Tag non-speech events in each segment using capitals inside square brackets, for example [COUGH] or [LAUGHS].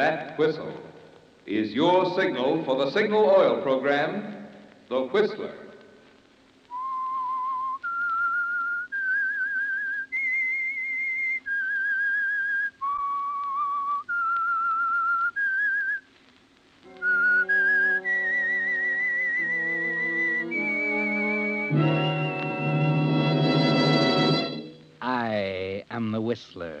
That whistle is your signal for the Signal Oil Program, The Whistler. I am the Whistler,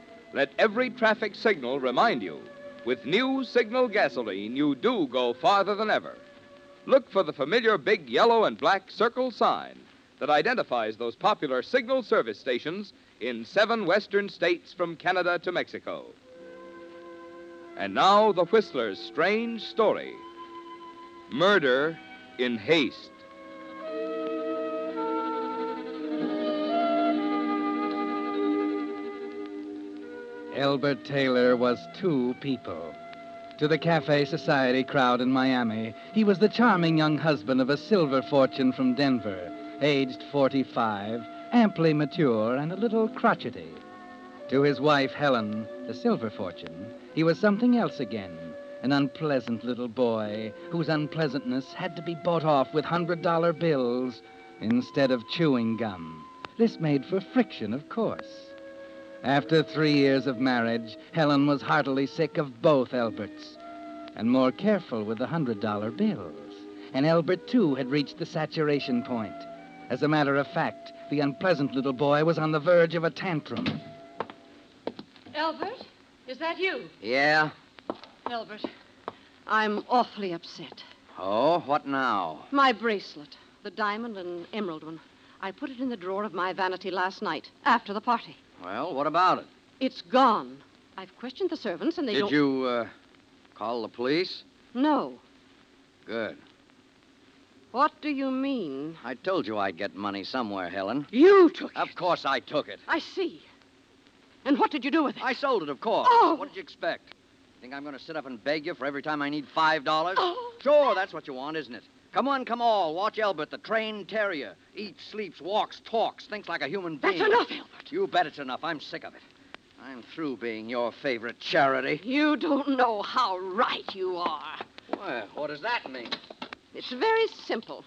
let every traffic signal remind you with new signal gasoline, you do go farther than ever. Look for the familiar big yellow and black circle sign that identifies those popular signal service stations in seven western states from Canada to Mexico. And now, The Whistler's strange story Murder in Haste. Elbert Taylor was two people. To the Cafe Society crowd in Miami, he was the charming young husband of a silver fortune from Denver, aged 45, amply mature, and a little crotchety. To his wife, Helen, the silver fortune, he was something else again an unpleasant little boy whose unpleasantness had to be bought off with hundred dollar bills instead of chewing gum. This made for friction, of course. After three years of marriage, Helen was heartily sick of both Alberts and more careful with the hundred dollar bills. And Albert, too, had reached the saturation point. As a matter of fact, the unpleasant little boy was on the verge of a tantrum. Albert, is that you? Yeah? Albert, I'm awfully upset. Oh, what now? My bracelet, the diamond and emerald one. I put it in the drawer of my vanity last night, after the party. Well, what about it? It's gone. I've questioned the servants, and they Did don't. you, uh, call the police? No. Good. What do you mean? I told you I'd get money somewhere, Helen. You took it. Of course I took it. I see. And what did you do with it? I sold it, of course. Oh. What did you expect? Think I'm going to sit up and beg you for every time I need five dollars? Oh. Sure, that's what you want, isn't it? Come on, come all. Watch Elbert, the trained terrier. Eats, sleeps, walks, talks, thinks like a human being. That's enough, Albert. You bet it's enough. I'm sick of it. I'm through being your favorite charity. You don't know how right you are. Well, what does that mean? It's very simple.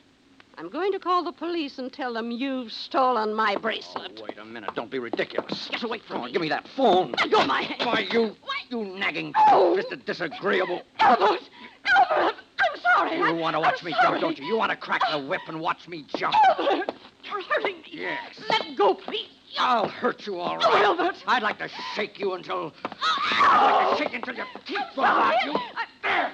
I'm going to call the police and tell them you've stolen my bracelet. Oh, wait a minute. Don't be ridiculous. Get away from on, me. give me that phone. Let go of my hand. Why, you, Why? you nagging, Oh. Mr. Disagreeable. Albert! Albert! I'm sorry. You I- want to watch I'm me sorry. jump, don't you? You want to crack the whip and watch me jump. Albert! You're hurting me. Yes. Let go, please. I'll hurt you all right. Oh. Albert. I'd like to shake you until. I'd like to shake until your teeth fall out. You. There.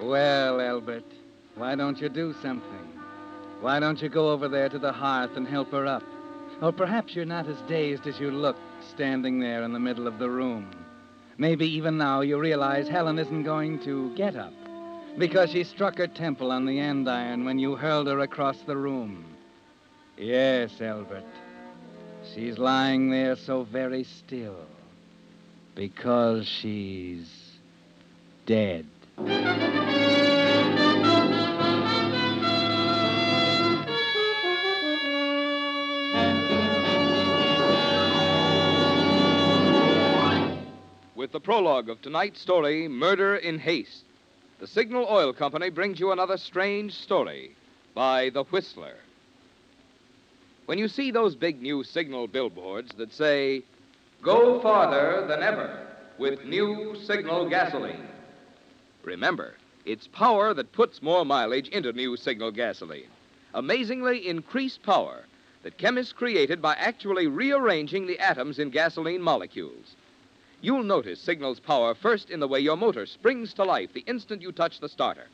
Well, Albert, why don't you do something? Why don't you go over there to the hearth and help her up? Or perhaps you're not as dazed as you look standing there in the middle of the room. Maybe even now you realize Helen isn't going to get up because she struck her temple on the andiron when you hurled her across the room. Yes, Albert. She's lying there so very still because she's dead. Prologue of tonight's story, Murder in Haste, the Signal Oil Company brings you another strange story by The Whistler. When you see those big new signal billboards that say, Go farther than ever with new signal gasoline, remember, it's power that puts more mileage into new signal gasoline. Amazingly increased power that chemists created by actually rearranging the atoms in gasoline molecules. You'll notice Signal's power first in the way your motor springs to life the instant you touch the starter.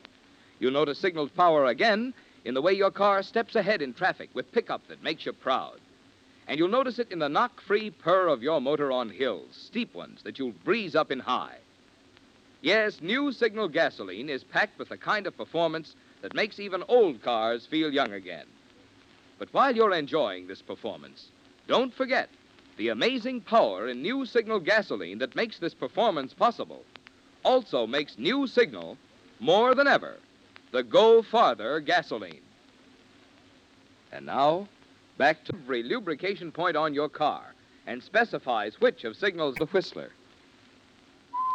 You'll notice Signal's power again in the way your car steps ahead in traffic with pickup that makes you proud. And you'll notice it in the knock free purr of your motor on hills, steep ones that you'll breeze up in high. Yes, new Signal gasoline is packed with the kind of performance that makes even old cars feel young again. But while you're enjoying this performance, don't forget the amazing power in new Signal gasoline that makes this performance possible also makes new Signal, more than ever, the Go Farther gasoline. And now, back to every lubrication point on your car and specifies which of Signal's the Whistler.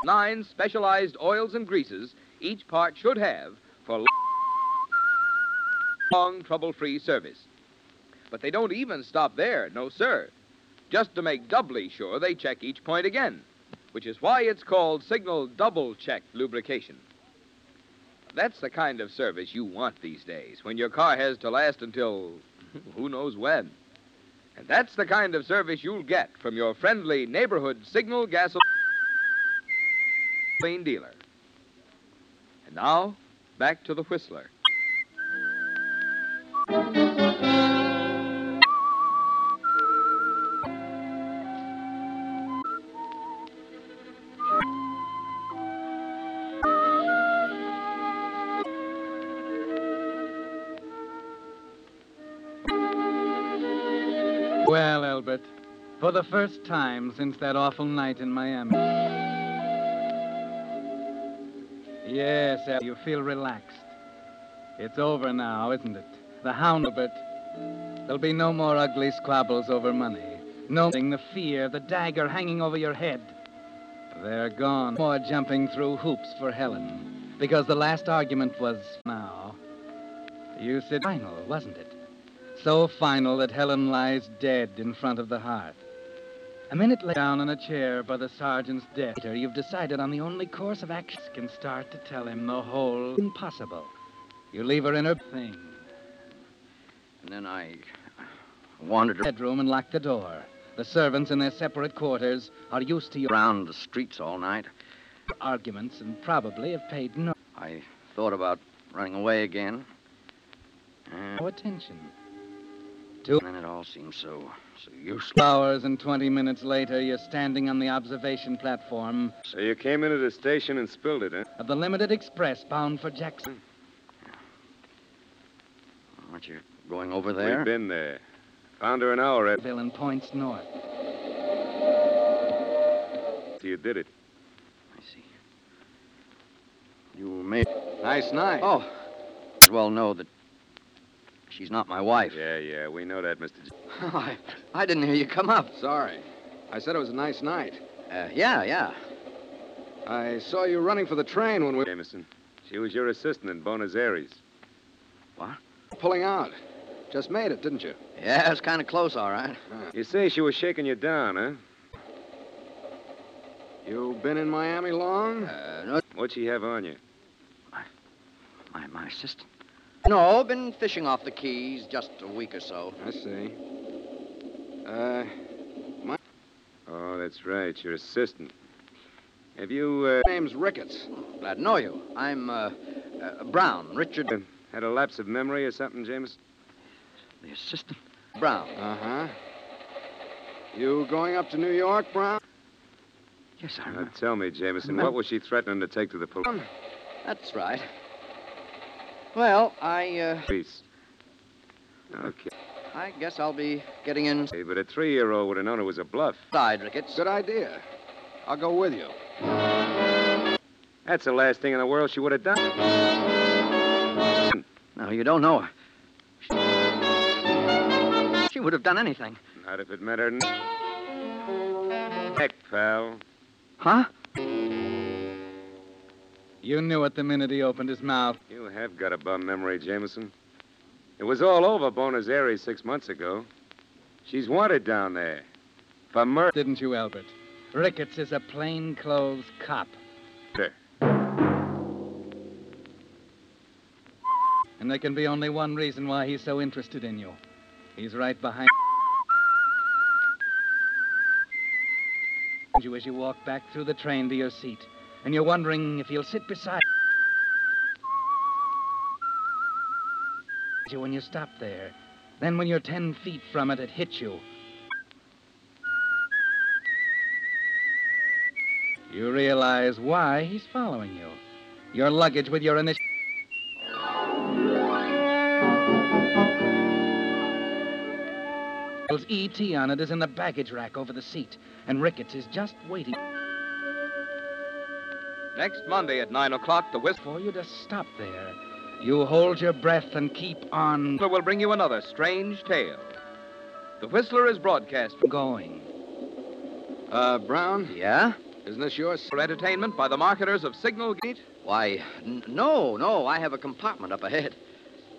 Nine specialized oils and greases each part should have for long, trouble free service. But they don't even stop there, no, sir just to make doubly sure they check each point again, which is why it's called Signal Double Check Lubrication. That's the kind of service you want these days when your car has to last until [LAUGHS] who knows when. And that's the kind of service you'll get from your friendly neighborhood Signal gasoline dealer. And now, back to the Whistler. Well, Albert, for the first time since that awful night in Miami. Yes, Al, you feel relaxed. It's over now, isn't it? The hound, Albert. There'll be no more ugly squabbles over money. No the fear, the dagger hanging over your head. They're gone. More jumping through hoops for Helen. Because the last argument was now. You said final, wasn't it? So final that Helen lies dead in front of the hearth. A minute later, down in a chair by the sergeant's desk, you've decided on the only course of action can start to tell him the whole impossible. You leave her in her thing. And then I wandered her bedroom and locked the door. The servants in their separate quarters are used to you around the streets all night. Arguments and probably have paid no. I thought about running away again. No attention. Two. And it all seems so, so useless. Hours and 20 minutes later, you're standing on the observation platform. So you came into the station and spilled it, huh? Of the Limited Express bound for Jackson. Hmm. Aren't you going over there? We've been there. Found her an hour at. Ville and points north. So you did it. I see. You made. Nice night. Oh. As well know that She's not my wife. Yeah, yeah, we know that, Mr. [LAUGHS] I didn't hear you come up. Sorry. I said it was a nice night. Uh, yeah, yeah. I saw you running for the train when we... Jameson. She was your assistant in Buenos Aires. What? Pulling out. Just made it, didn't you? Yeah, it was kind of close, all right. You say she was shaking you down, huh? You been in Miami long? Uh, no. What'd she have on you? My, my, my assistant. No, been fishing off the Keys just a week or so. I see. Uh, my Oh, that's right. Your assistant. Have you, uh, name's Ricketts. Glad to know you. I'm, uh, uh Brown, Richard. uh, had a lapse of memory or something, Jameson? The assistant? Brown. Uh-huh. You going up to New York, Brown? Yes, I Now, tell me, Jameson, what was she threatening to take to the police? That's right. Well, I, uh, Police. Okay. I guess I'll be getting in. Hey, but a three-year-old would have known it was a bluff. inside, Ricketts. Good idea. I'll go with you. That's the last thing in the world she would have done. No, you don't know her. She would have done anything. Not if it meant her. n- Heck, pal. Huh? You knew it the minute he opened his mouth. You have got a bum memory, Jameson. It was all over Buenos Aires six months ago. She's wanted down there. For murder. Didn't you, Albert? Ricketts is a plainclothes cop. And there can be only one reason why he's so interested in you. He's right behind you as you walk back through the train to your seat. And you're wondering if he'll sit beside you when you stop there. Then when you're ten feet from it, it hits you. You realize why he's following you. Your luggage with your initials. E.T. on it is in the baggage rack over the seat, and Ricketts is just waiting Next Monday at 9 o'clock, the Whistler for you to stop there. You hold your breath and keep on We'll bring you another strange tale. The Whistler is broadcast for going. Uh, Brown, Yeah? isn't this yours? for entertainment by the marketers of Signal Gate, Why, n- no, no. I have a compartment up ahead.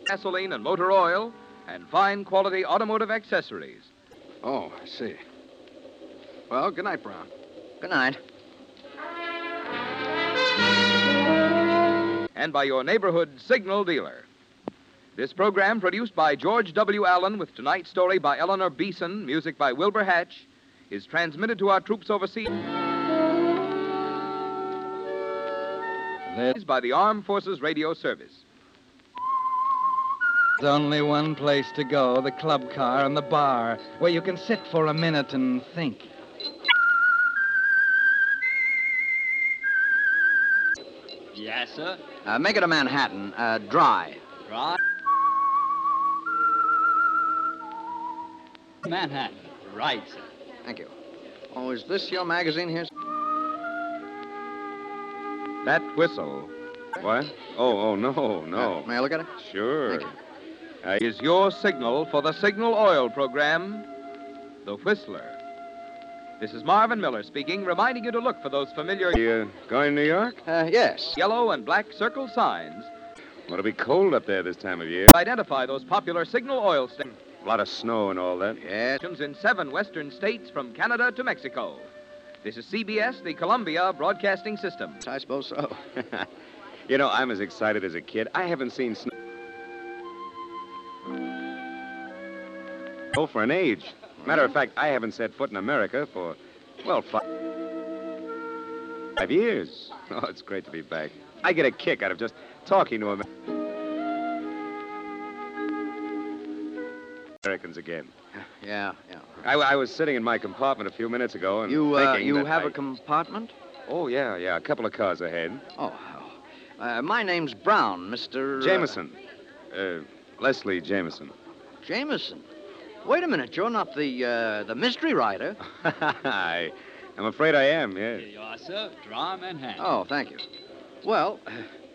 gasoline and motor oil, and fine quality automotive accessories. Oh, I see. Well, good night, Brown. Good night. And by your neighborhood signal dealer. This program, produced by George W. Allen with tonight's story by Eleanor Beeson, music by Wilbur Hatch, is transmitted to our troops overseas There's by the Armed Forces Radio Service. There's only one place to go the club car and the bar, where you can sit for a minute and think. Yes, sir. Uh, make it a Manhattan, uh, dry. Right. Manhattan. Right, sir. Thank you. Oh, is this your magazine here? That whistle What? Oh, oh, no, no. Uh, may I look at it? Sure. Thank you. is your signal for the Signal Oil program, The Whistler. This is Marvin Miller speaking, reminding you to look for those familiar You going to New York? Uh, yes. yellow and black circle signs Well, it'll be cold up there this time of year. identify those popular Signal Oil stations. A lot of snow and all that. Yes. in seven western states from Canada to Mexico. This is CBS, the Columbia Broadcasting System. I suppose so. [LAUGHS] you know, I'm as excited as a kid. I haven't seen snow. Oh, for an age. Matter of fact, I haven't set foot in America for, well, five, years. [LAUGHS] Oh, it's great to be back. I get a kick out of just talking to Americans again. [LAUGHS] yeah, yeah. I, I was sitting in my compartment a few minutes ago and You, uh, thinking you that have I- a compartment? Oh, yeah, yeah, a couple of cars ahead. Oh, oh. Uh, my name's Brown, Mr. uh, Jameson. Uh, Leslie Jameson. Jameson. Wait a minute, you're not the uh, the mystery writer. [LAUGHS] I, I'm afraid I am, yes. Here you are, sir. Dry Manhattan. Oh, thank you. Well, uh,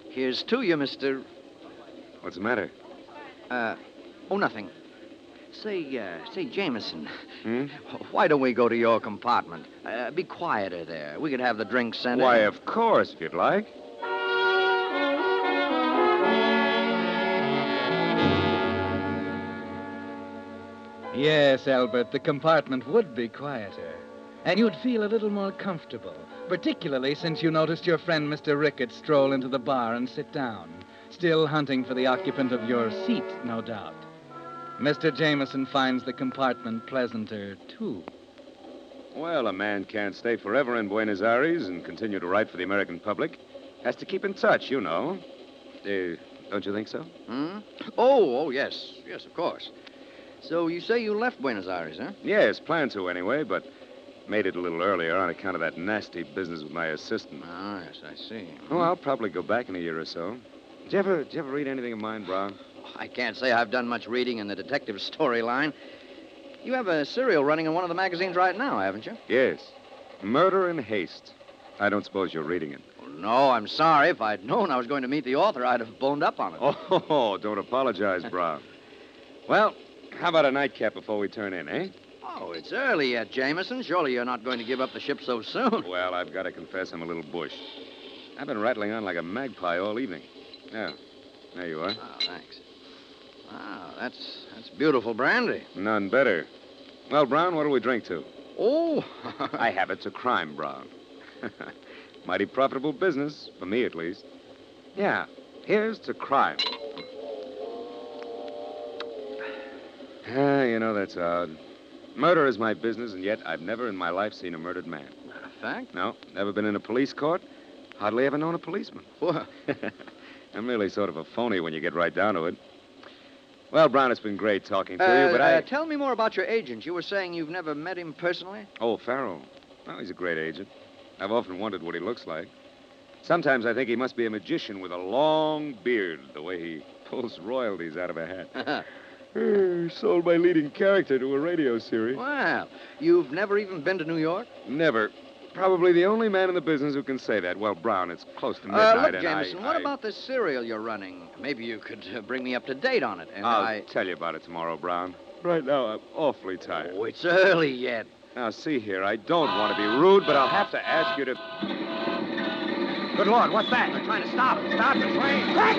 here's to you, Mr. What's the matter? Uh, oh, nothing. Say, uh, say, Jameson, Hmm? why don't we go to your compartment? Uh, be quieter there. We could have the drinks sent Why, in. of course, if you'd like. Yes, Albert, the compartment would be quieter. And you'd feel a little more comfortable, particularly since you noticed your friend Mr. Ricketts stroll into the bar and sit down, still hunting for the occupant of your seat, no doubt. Mr. Jameson finds the compartment pleasanter, too. Well, a man can't stay forever in Buenos Aires and continue to write for the American public. Has to keep in touch, you know. Uh, don't you think so? Hmm? Oh, oh, yes. Yes, of course. So you say you left Buenos Aires, huh? Yes, planned to anyway, but made it a little earlier on account of that nasty business with my assistant. Ah, yes, I see. Oh, I'll probably go back in a year or so. Did you ever, did you ever read anything of mine, Brown? I can't say I've done much reading in the detective [LAUGHS] storyline. You have a serial running in one of the magazines right now, haven't you? Yes. Murder in Haste. I don't suppose you're reading it. Oh, no, I'm sorry. If I'd known I was going to meet the author, I'd have boned up on it. Oh, [LAUGHS] don't apologize, Brown. [LAUGHS] well, how about a nightcap before we turn in, eh? Oh, it's early yet, Jameson. Surely you're not going to give up the ship so soon. [LAUGHS] Well, I've got to confess I'm a little bush. I've been rattling on like a magpie all evening. Yeah, there you are. Oh, thanks. Wow, that's that's beautiful brandy. None better. Well, Brown, what'll we drink to? Oh, [LAUGHS] I have it to crime, Brown. [LAUGHS] Mighty profitable business, for me at least. Yeah, here's to crime. Ah, you know, that's odd. Murder is my business, and yet I've never in my life seen a murdered man. a fact? No, never been in a police court. Hardly ever known a policeman. [LAUGHS] What? I'm really sort of a phony when you get right down to it. Well, Brown, it's been great talking to Uh, you, but uh, I. tell me more about your agent. You were saying you've never met him personally? Oh, Farrell. Well, he's a great agent. I've often wondered what he looks like. Sometimes I think he must be a magician with a long beard, the way he pulls royalties out of a hat. [LAUGHS] Sold my leading character to a radio series. well, you've never even been to New York? Never. Probably the only man in the business who can say that. Well, Brown, it's close to midnight, Uh, look, and Jameson, I, what I- about this serial you're running? Maybe you could uh, bring me up to date on it. And I'll I. tell you about it tomorrow, Brown. Right now, I'm awfully tired. Oh, it's early yet. Now, see here, I don't want to be rude, but I'll have to ask you to. Good Lord, what's that? They're trying to stop it. Stop the train. Back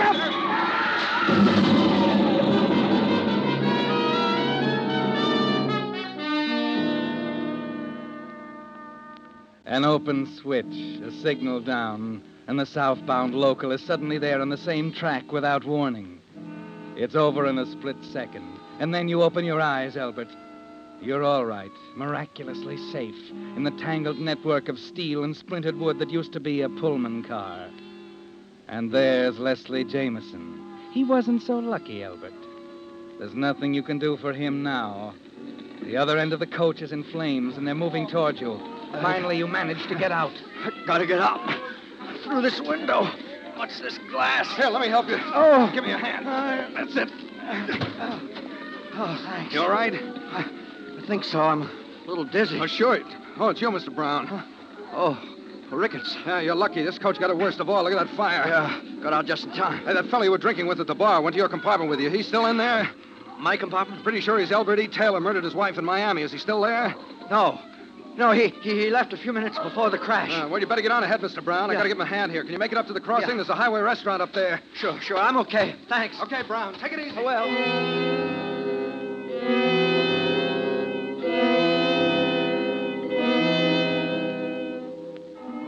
up! An open switch, a signal down, and the southbound local is suddenly there on the same track without warning. It's over in a split second, and then you open your eyes, Albert. You're all right, miraculously safe in the tangled network of steel and splintered wood that used to be a Pullman car. And there's Leslie Jameson. He wasn't so lucky, Albert. There's nothing you can do for him now. The other end of the coach is in flames, and they're moving towards you. Finally, you managed to get out. Gotta get out. Through this window. What's this glass? Here, let me help you. Oh. Give me a hand. Uh, That's it. Oh, thanks. You all right? I think so. I'm a little dizzy. Oh, sure. Oh, it's you, Mr. Brown. Oh, Ricketts. Yeah, you're lucky. This coach got it worst of all. Look at that fire. Yeah, got out just in time. Hey, that fellow you were drinking with at the bar went to your compartment with you. He's still in there? My compartment? Pretty sure he's Albert E. Taylor, murdered his wife in Miami. Is he still there? No. No, he, he, he left a few minutes before the crash. Uh, well, you better get on ahead, Mr. Brown. I gotta get my hand here. Can you make it up to the crossing? Yeah. There's a highway restaurant up there. Sure, sure. I'm okay. Thanks. Okay, Brown. Take it easy. Oh, well.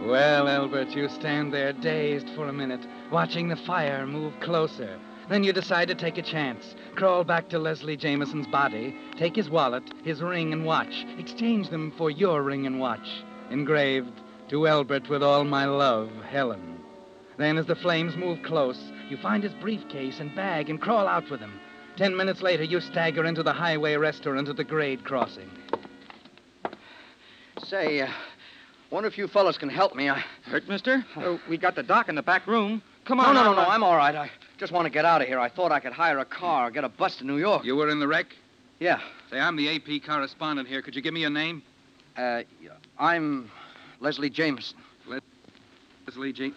Well, Albert, you stand there dazed for a minute, watching the fire move closer. Then you decide to take a chance. Crawl back to Leslie Jameson's body, take his wallet, his ring and watch, exchange them for your ring and watch, engraved to Elbert with all my love, Helen. Then, as the flames move close, you find his briefcase and bag and crawl out with him. Ten minutes later, you stagger into the highway restaurant at the grade crossing. Say, uh, wonder if you fellas can help me. I... Hurt, mister? Oh, we got the doc in the back room. Come No, on. no, no, now. no. I'm all right. I just want to get out of here. I thought I could hire a car or get a bus to New York. You were in the wreck? Yeah. Say, I'm the AP correspondent here. Could you give me your name? Uh, I'm Leslie Jameson. Leslie G.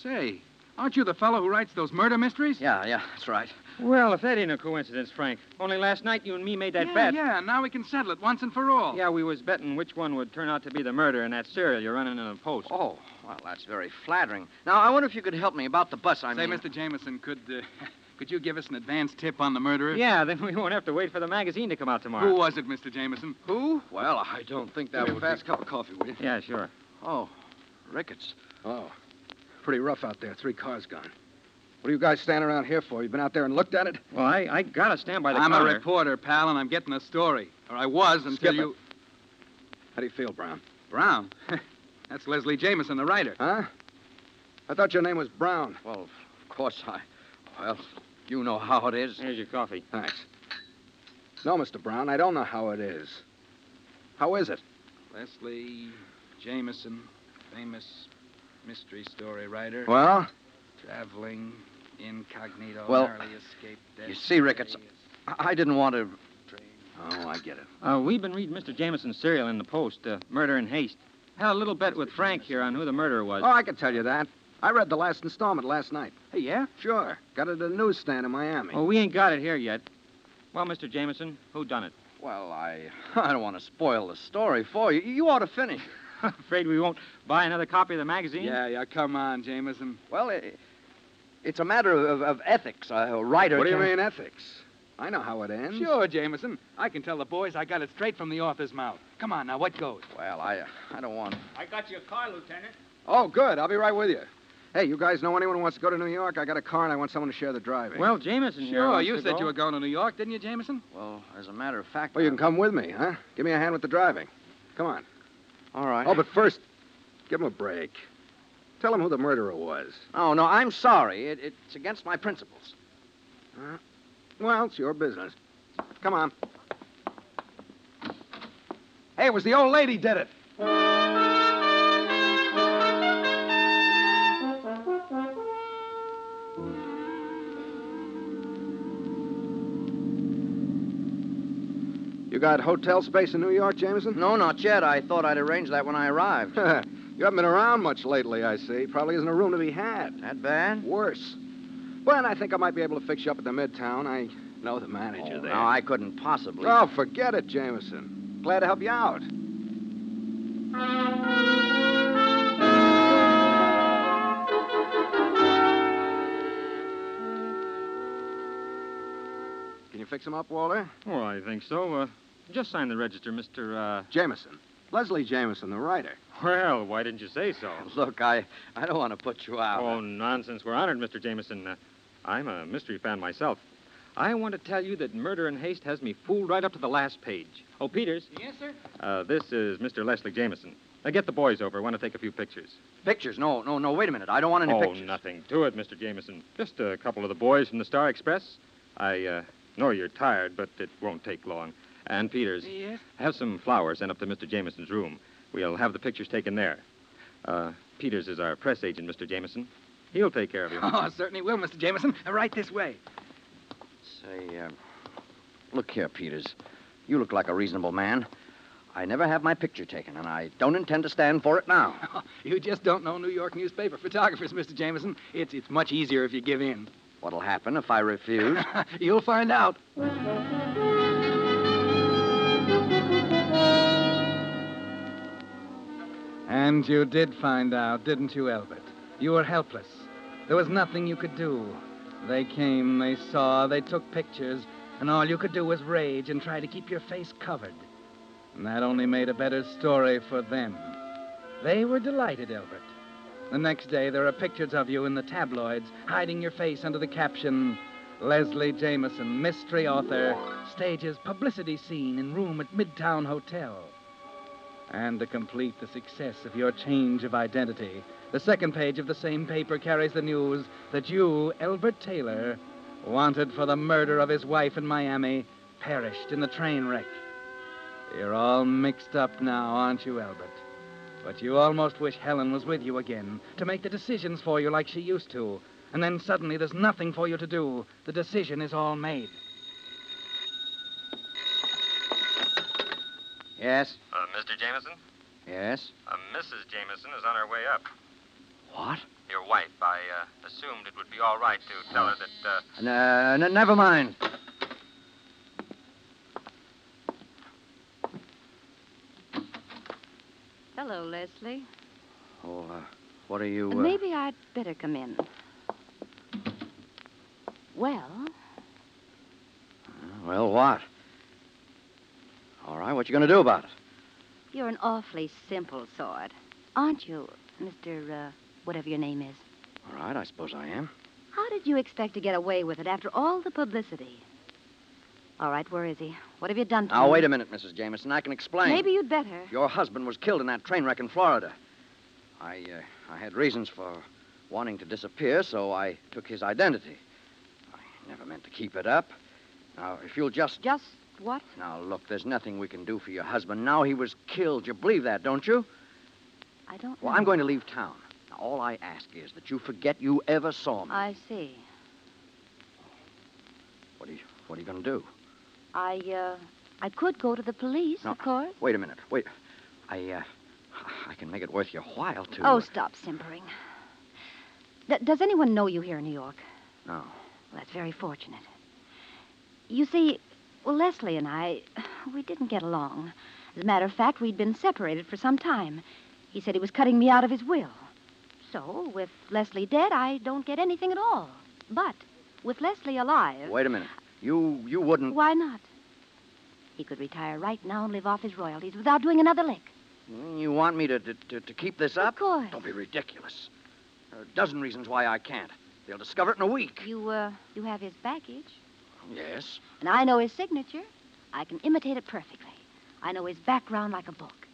Say, aren't you the fellow who writes those murder mysteries? Yeah, yeah, that's right. Well, if that ain't a coincidence, Frank. Only last night you and me made that yeah, bet. Yeah, now we can settle it once and for all. Yeah, we was betting which one would turn out to be the murder in that serial you're running in the post. Oh, well, that's very flattering. Now, I wonder if you could help me about the bus. I Say, mean, Mr. Jameson, could uh, [LAUGHS] could you give us an advance tip on the murderer? Yeah, then we won't have to wait for the magazine to come out tomorrow. Who was it, Mr. Jameson? who? Well, I don't think that Give me a would fast be... cup of coffee, will you? Yeah, sure. Oh, Ricketts. Oh. Pretty rough out there. Three cars gone. What are you guys standing around here for? You've been out there and looked at it? Well, I, I gotta stand by the I'm counter. a reporter, pal, and I'm getting a story. Or I was until Skip it. you. How do you feel, Brown? Brown. [LAUGHS] That's Leslie Jameson, the writer. Huh? I thought your name was Brown. Well, of course I... Well, you know how it is. Here's your coffee. Thanks. No, Mr. Brown, I don't know how it is. How is it? Leslie Jameson, famous mystery story writer. Well, Traveling incognito, Well, narrowly escaped death. you see, Ricketts, I I didn't want to... Oh, I get it. Uh, we've been reading Mr. Jameson's serial in the post, uh, Murder in Haste. had a little bet with Frank here on who the murderer was. Oh, I can tell you that. I read the last installment last night. Hey, yeah? Sure. Got it at a newsstand in Miami. Well, we ain't got it here yet. Well, Mr. Jameson, who done it? Well, I [LAUGHS] I don't want to spoil the story for you. You ought to finish. [LAUGHS] Afraid we won't buy another copy of the magazine? Yeah, yeah, come on, Jameson. Well, it, it's a matter of, of ethics. A writer What do you can't- mean, ethics? I know how it ends. Sure, Jameson. I can tell the boys I got it straight from the author's mouth. Come on, now, what goes? Well, I I don't want. I got your car, Lieutenant. Oh, good. I'll be right with you. Hey, you guys know anyone who wants to go to New York? I got a car and I want someone to share the driving. Well, Jameson. Sure, wants you to said go. you were going to New York, didn't you, Jameson? Well, as a matter of fact. well, you can come with me, huh? Give me a hand with the driving. Come on. All right. Oh, but first, give him a break. Tell him who the murderer was. Oh no, I'm sorry. It, it's against my principles. Well, it's your business. Come on. Hey, it was the old lady did it. You got hotel space in New York, Jameson? No, not yet. I thought I'd arrange that when I arrived. [LAUGHS] you haven't been around much lately, I see. Probably isn't a room to be had. that bad? Worse. Well, I think I might be able to fix you up at the Midtown. I know the manager Oh, there. no, I couldn't possibly. Oh, forget it, Jameson. Glad to help you out. Can you fix him up, Walter? Oh, I think so. Uh, just sign the register, Mr. Uh... Jameson. Leslie Jameson, the writer. Well, why didn't you say so? [LAUGHS] Look, I I don't want to put you out. Oh, nonsense. We're honored, Mr. Jameson. Uh, I'm a mystery fan myself. I want to tell you that Murder in Haste has me fooled right up to the last page. Oh, Peters. Yes, sir? Uh, this is Mr. Leslie Jameson. Now, get the boys over. I want to take a few pictures. Pictures? No, no, no. Wait a minute. I don't want any oh, pictures. Oh, nothing to it, Mr. Jameson. Just a couple of the boys from the Star Express. I uh, know you're tired, but it won't take long. And Peters, Yes? have some flowers sent up to Mr. Jameson's room. We'll have the pictures taken there. Uh, Peters is our press agent, Mr. Jameson. He'll take care of you. Oh, certainly will, Mr. Jameson. Uh, Right this way. Say, uh, look here, Peters. You look like a reasonable man. I never have my picture taken, and I don't intend to stand for it now. [LAUGHS] You just don't know New York newspaper photographers, Mr. Jameson. It's, it's much easier if you give in. What'll happen if I refuse? [LAUGHS] You'll find out. And you did find out, didn't you, Albert? You were helpless. There was nothing you could do. They came, they saw, they took pictures, and all you could do was rage and try to keep your face covered. And that only made a better story for them. They were delighted, Albert. The next day, there are pictures of you in the tabloids, hiding your face under the caption Leslie Jameson, mystery author, stages publicity scene in room at Midtown Hotel. And to complete the success of your change of identity, the second page of the same paper carries the news that you, Albert Taylor, wanted for the murder of his wife in Miami, perished in the train wreck. You're all mixed up now, aren't you, Albert? But you almost wish Helen was with you again to make the decisions for you like she used to. And then suddenly there's nothing for you to do. The decision is all made. Yes? Uh, Mr. Jameson? Yes? Uh, Mrs. Jameson is on her way up. What? Your wife. I uh, assumed it would be all right to tell her that. Uh... N- uh, n- never mind. Hello, Leslie. Oh, uh, what are you. Uh... Maybe I'd better come in. Well, Well, what? All right, what you going to do about it? you're an awfully simple sort, aren't you, Mr. Uh, whatever your name is? All right, I suppose I am. How did you expect to get away with it after all the publicity? All right, where is he? What have you done to him? Now, wait a minute, Mrs. Jameson. I can explain. Maybe you'd better. Your husband was killed in that train wreck in Florida. I, uh, I had reasons for wanting to disappear, so I took his identity. I never meant to keep it up. Now, if you'll just. Just what? Now, look, there's nothing we can do for your husband. Now he was killed. You believe that, don't you? I don't Well, know. I'm going to leave town. Now, all I ask is that you forget you ever saw me. I see. What are you, what are you going to do? I, uh, I could go to the police, No. of course. Wait a minute. Wait. I, uh, I can make it worth your while to. Oh, stop simpering. D- does anyone know you here in New York? No. Well, that's very fortunate. You see, well, Leslie and I, [SIGHS] we didn't get along. As a matter of fact, we'd been separated for some time. He said he was cutting me out of his will. So, with Leslie dead, I don't get anything at all. But with Leslie alive, Wait a minute. You you wouldn't. why not? He could retire right now and live off his royalties without doing another lick. You want me to, to, to, to keep this up? Of course. Don't be ridiculous. There are a dozen reasons why I can't. They'll discover it in a week. You, uh, you have his baggage, Yes. and I know his signature. I can imitate it perfectly. I know his background like a book.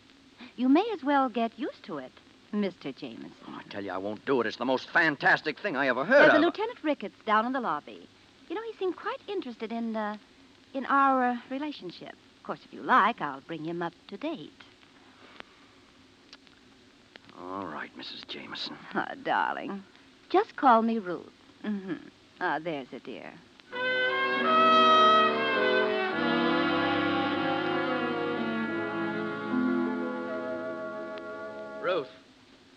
You may as well get used to it, Mr. Jameson. I tell you, I won't do it. It's the most fantastic thing I ever heard There's a. Lieutenant Ricketts down in the lobby. You know, he seemed quite interested in, uh, in our uh, relationship. Of course, if you like, I'll bring him up to date. All right, Mrs. Jameson. Oh, [LAUGHS] darling. Just call me Ruth. Mm-hmm. Ah, there's a dear. Ruth.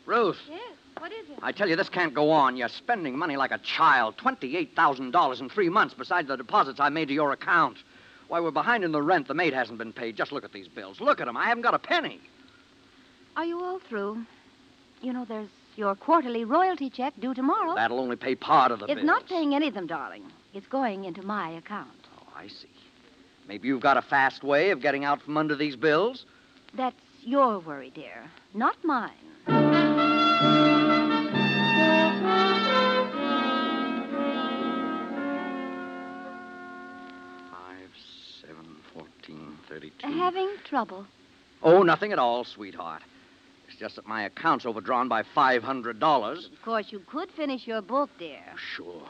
Ruth. Yes, what is it? I tell you, this can't go on. You're spending money like a child. $28,000 in three months besides the deposits I made to your account. Why, we're behind in the rent. The maid hasn't been paid. Just look at these bills. Look at them. I haven't got a penny. Are you all through? You know, there's your quarterly royalty check due tomorrow. That'll only pay part of the it's bills. not paying any of them, darling. It's going into my account. Oh, I see. Maybe you've got a fast way of getting out from under these bills? That's your worry, dear, not mine. Five, seven, fourteen, thirty-two. Having trouble. Oh, nothing at all, sweetheart. It's just that my account's overdrawn by $500. Of course, you could finish your book, dear. Sure.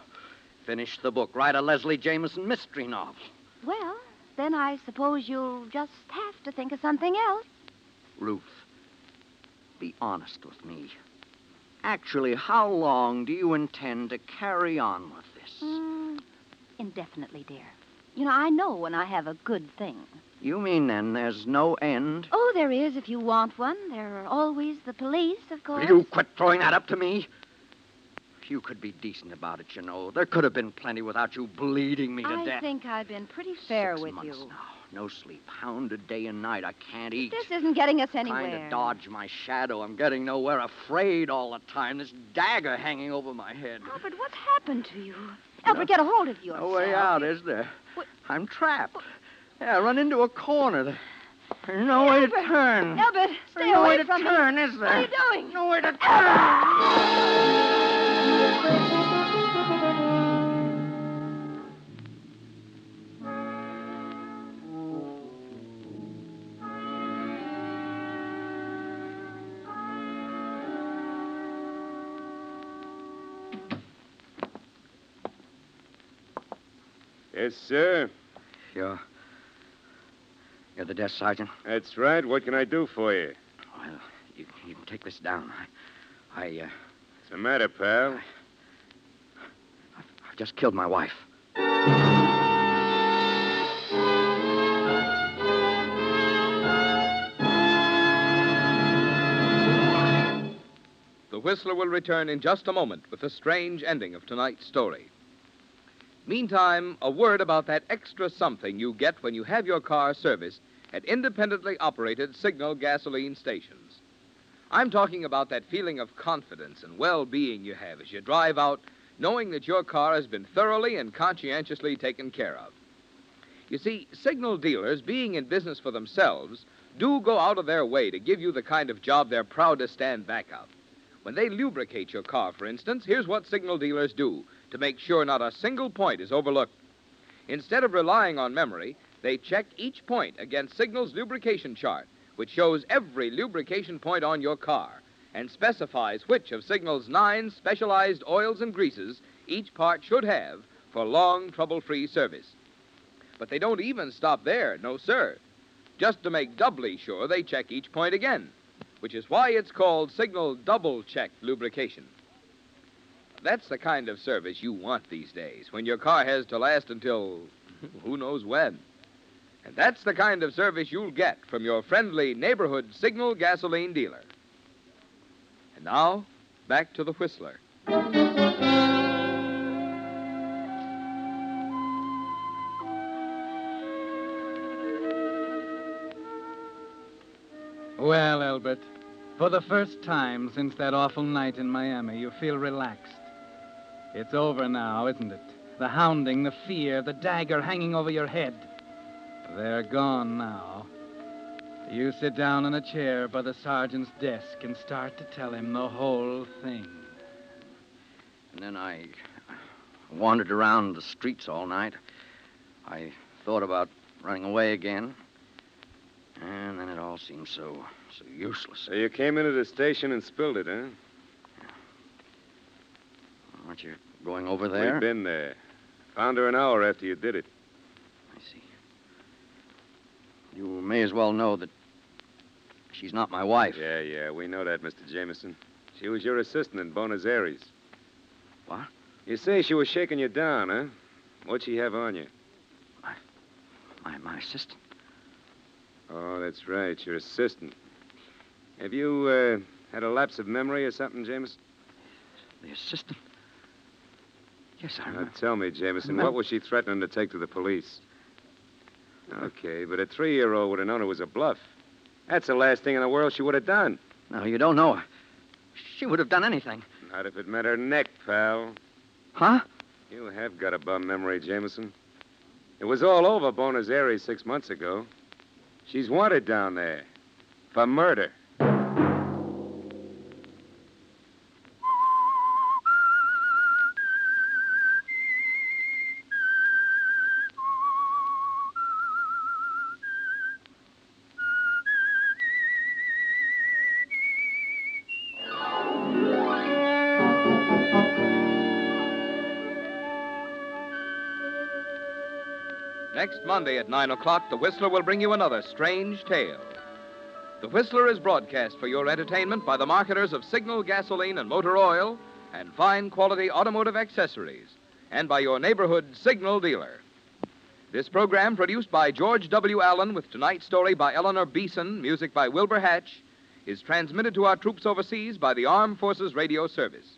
Finish the book. Write a Leslie Jameson mystery novel. Well, then I suppose you'll just have to think of something else. Ruth, be honest with me. Actually, how long do you intend to carry on with this? Mm, indefinitely, dear. You know, I know when I have a good thing. You mean then there's no end? Oh, there is if you want one. There are always the police, of course. Will you quit throwing that up to me? You could be decent about it, you know. There could have been plenty without you bleeding me to I death. I think I've been pretty fair Six with months you. now. No sleep. Hounded day and night. I can't eat. This isn't getting us anywhere. I'm trying to dodge my shadow. I'm getting nowhere. Afraid all the time. This dagger hanging over my head. Albert, what's happened to you? Albert, get a hold of yourself. No way out, is there? I'm trapped. Yeah, I run into a corner. There- There's no way to turn. Albert, stay There's no away way to from me. turn, is there? What are you doing? No way to turn. Yes, sir. You're. You're the desk sergeant? That's right. What can I do for you? Well, you, you can take this down. I. I, uh, What's the matter, pal? I've just killed my wife. The Whistler will return in just a moment with the strange ending of tonight's story. Meantime, a word about that extra something you get when you have your car serviced at independently operated signal gasoline stations. I'm talking about that feeling of confidence and well being you have as you drive out, knowing that your car has been thoroughly and conscientiously taken care of. You see, signal dealers, being in business for themselves, do go out of their way to give you the kind of job they're proud to stand back of. When they lubricate your car, for instance, here's what signal dealers do to make sure not a single point is overlooked. Instead of relying on memory, they check each point against Signal's lubrication chart, which shows every lubrication point on your car and specifies which of Signal's nine specialized oils and greases each part should have for long, trouble free service. But they don't even stop there, no, sir. Just to make doubly sure, they check each point again, which is why it's called Signal Double Check Lubrication. That's the kind of service you want these days, when your car has to last until who knows when. And that's the kind of service you'll get from your friendly neighborhood Signal gasoline dealer. And now, back to the Whistler. Well, Albert, for the first time since that awful night in Miami, you feel relaxed. It's over now, isn't it? The hounding, the fear, the dagger hanging over your head. They're gone now. You sit down in a chair by the sergeant's desk and start to tell him the whole thing. And then I wandered around the streets all night. I thought about running away again. And then it all seemed so so useless. So you came into the station and spilled it, huh? Aren't you going over there? We've been there. Found her an hour after you did it. I see. You may as well know that she's not my wife. Yeah, yeah, we know that, Mr. Jameson. She was your assistant in Buenos Aires. What? You say she was shaking you down, huh? What'd she have on you? My, my my assistant. Oh, that's right, your assistant. Have you uh, had a lapse of memory or something, Jameson? The assistant? Yes, I Now, remember. tell me, Jameson, what was she threatening to take to the police? Okay, but a three-year-old would have known it was a bluff. That's the last thing in the world she would have done. No, you don't know her. She would have done anything. Not if it meant her neck, pal. Huh? You have got a bum memory, Jameson. It was all over Buenos Aires six months ago. She's wanted down there for murder. Monday at 9 o'clock, The Whistler will bring you another strange tale. The Whistler is broadcast for your entertainment by the marketers of Signal gasoline and motor oil and fine quality automotive accessories, and by your neighborhood Signal dealer. This program, produced by George W. Allen with tonight's story by Eleanor Beeson, music by Wilbur Hatch, is transmitted to our troops overseas by the Armed Forces Radio Service.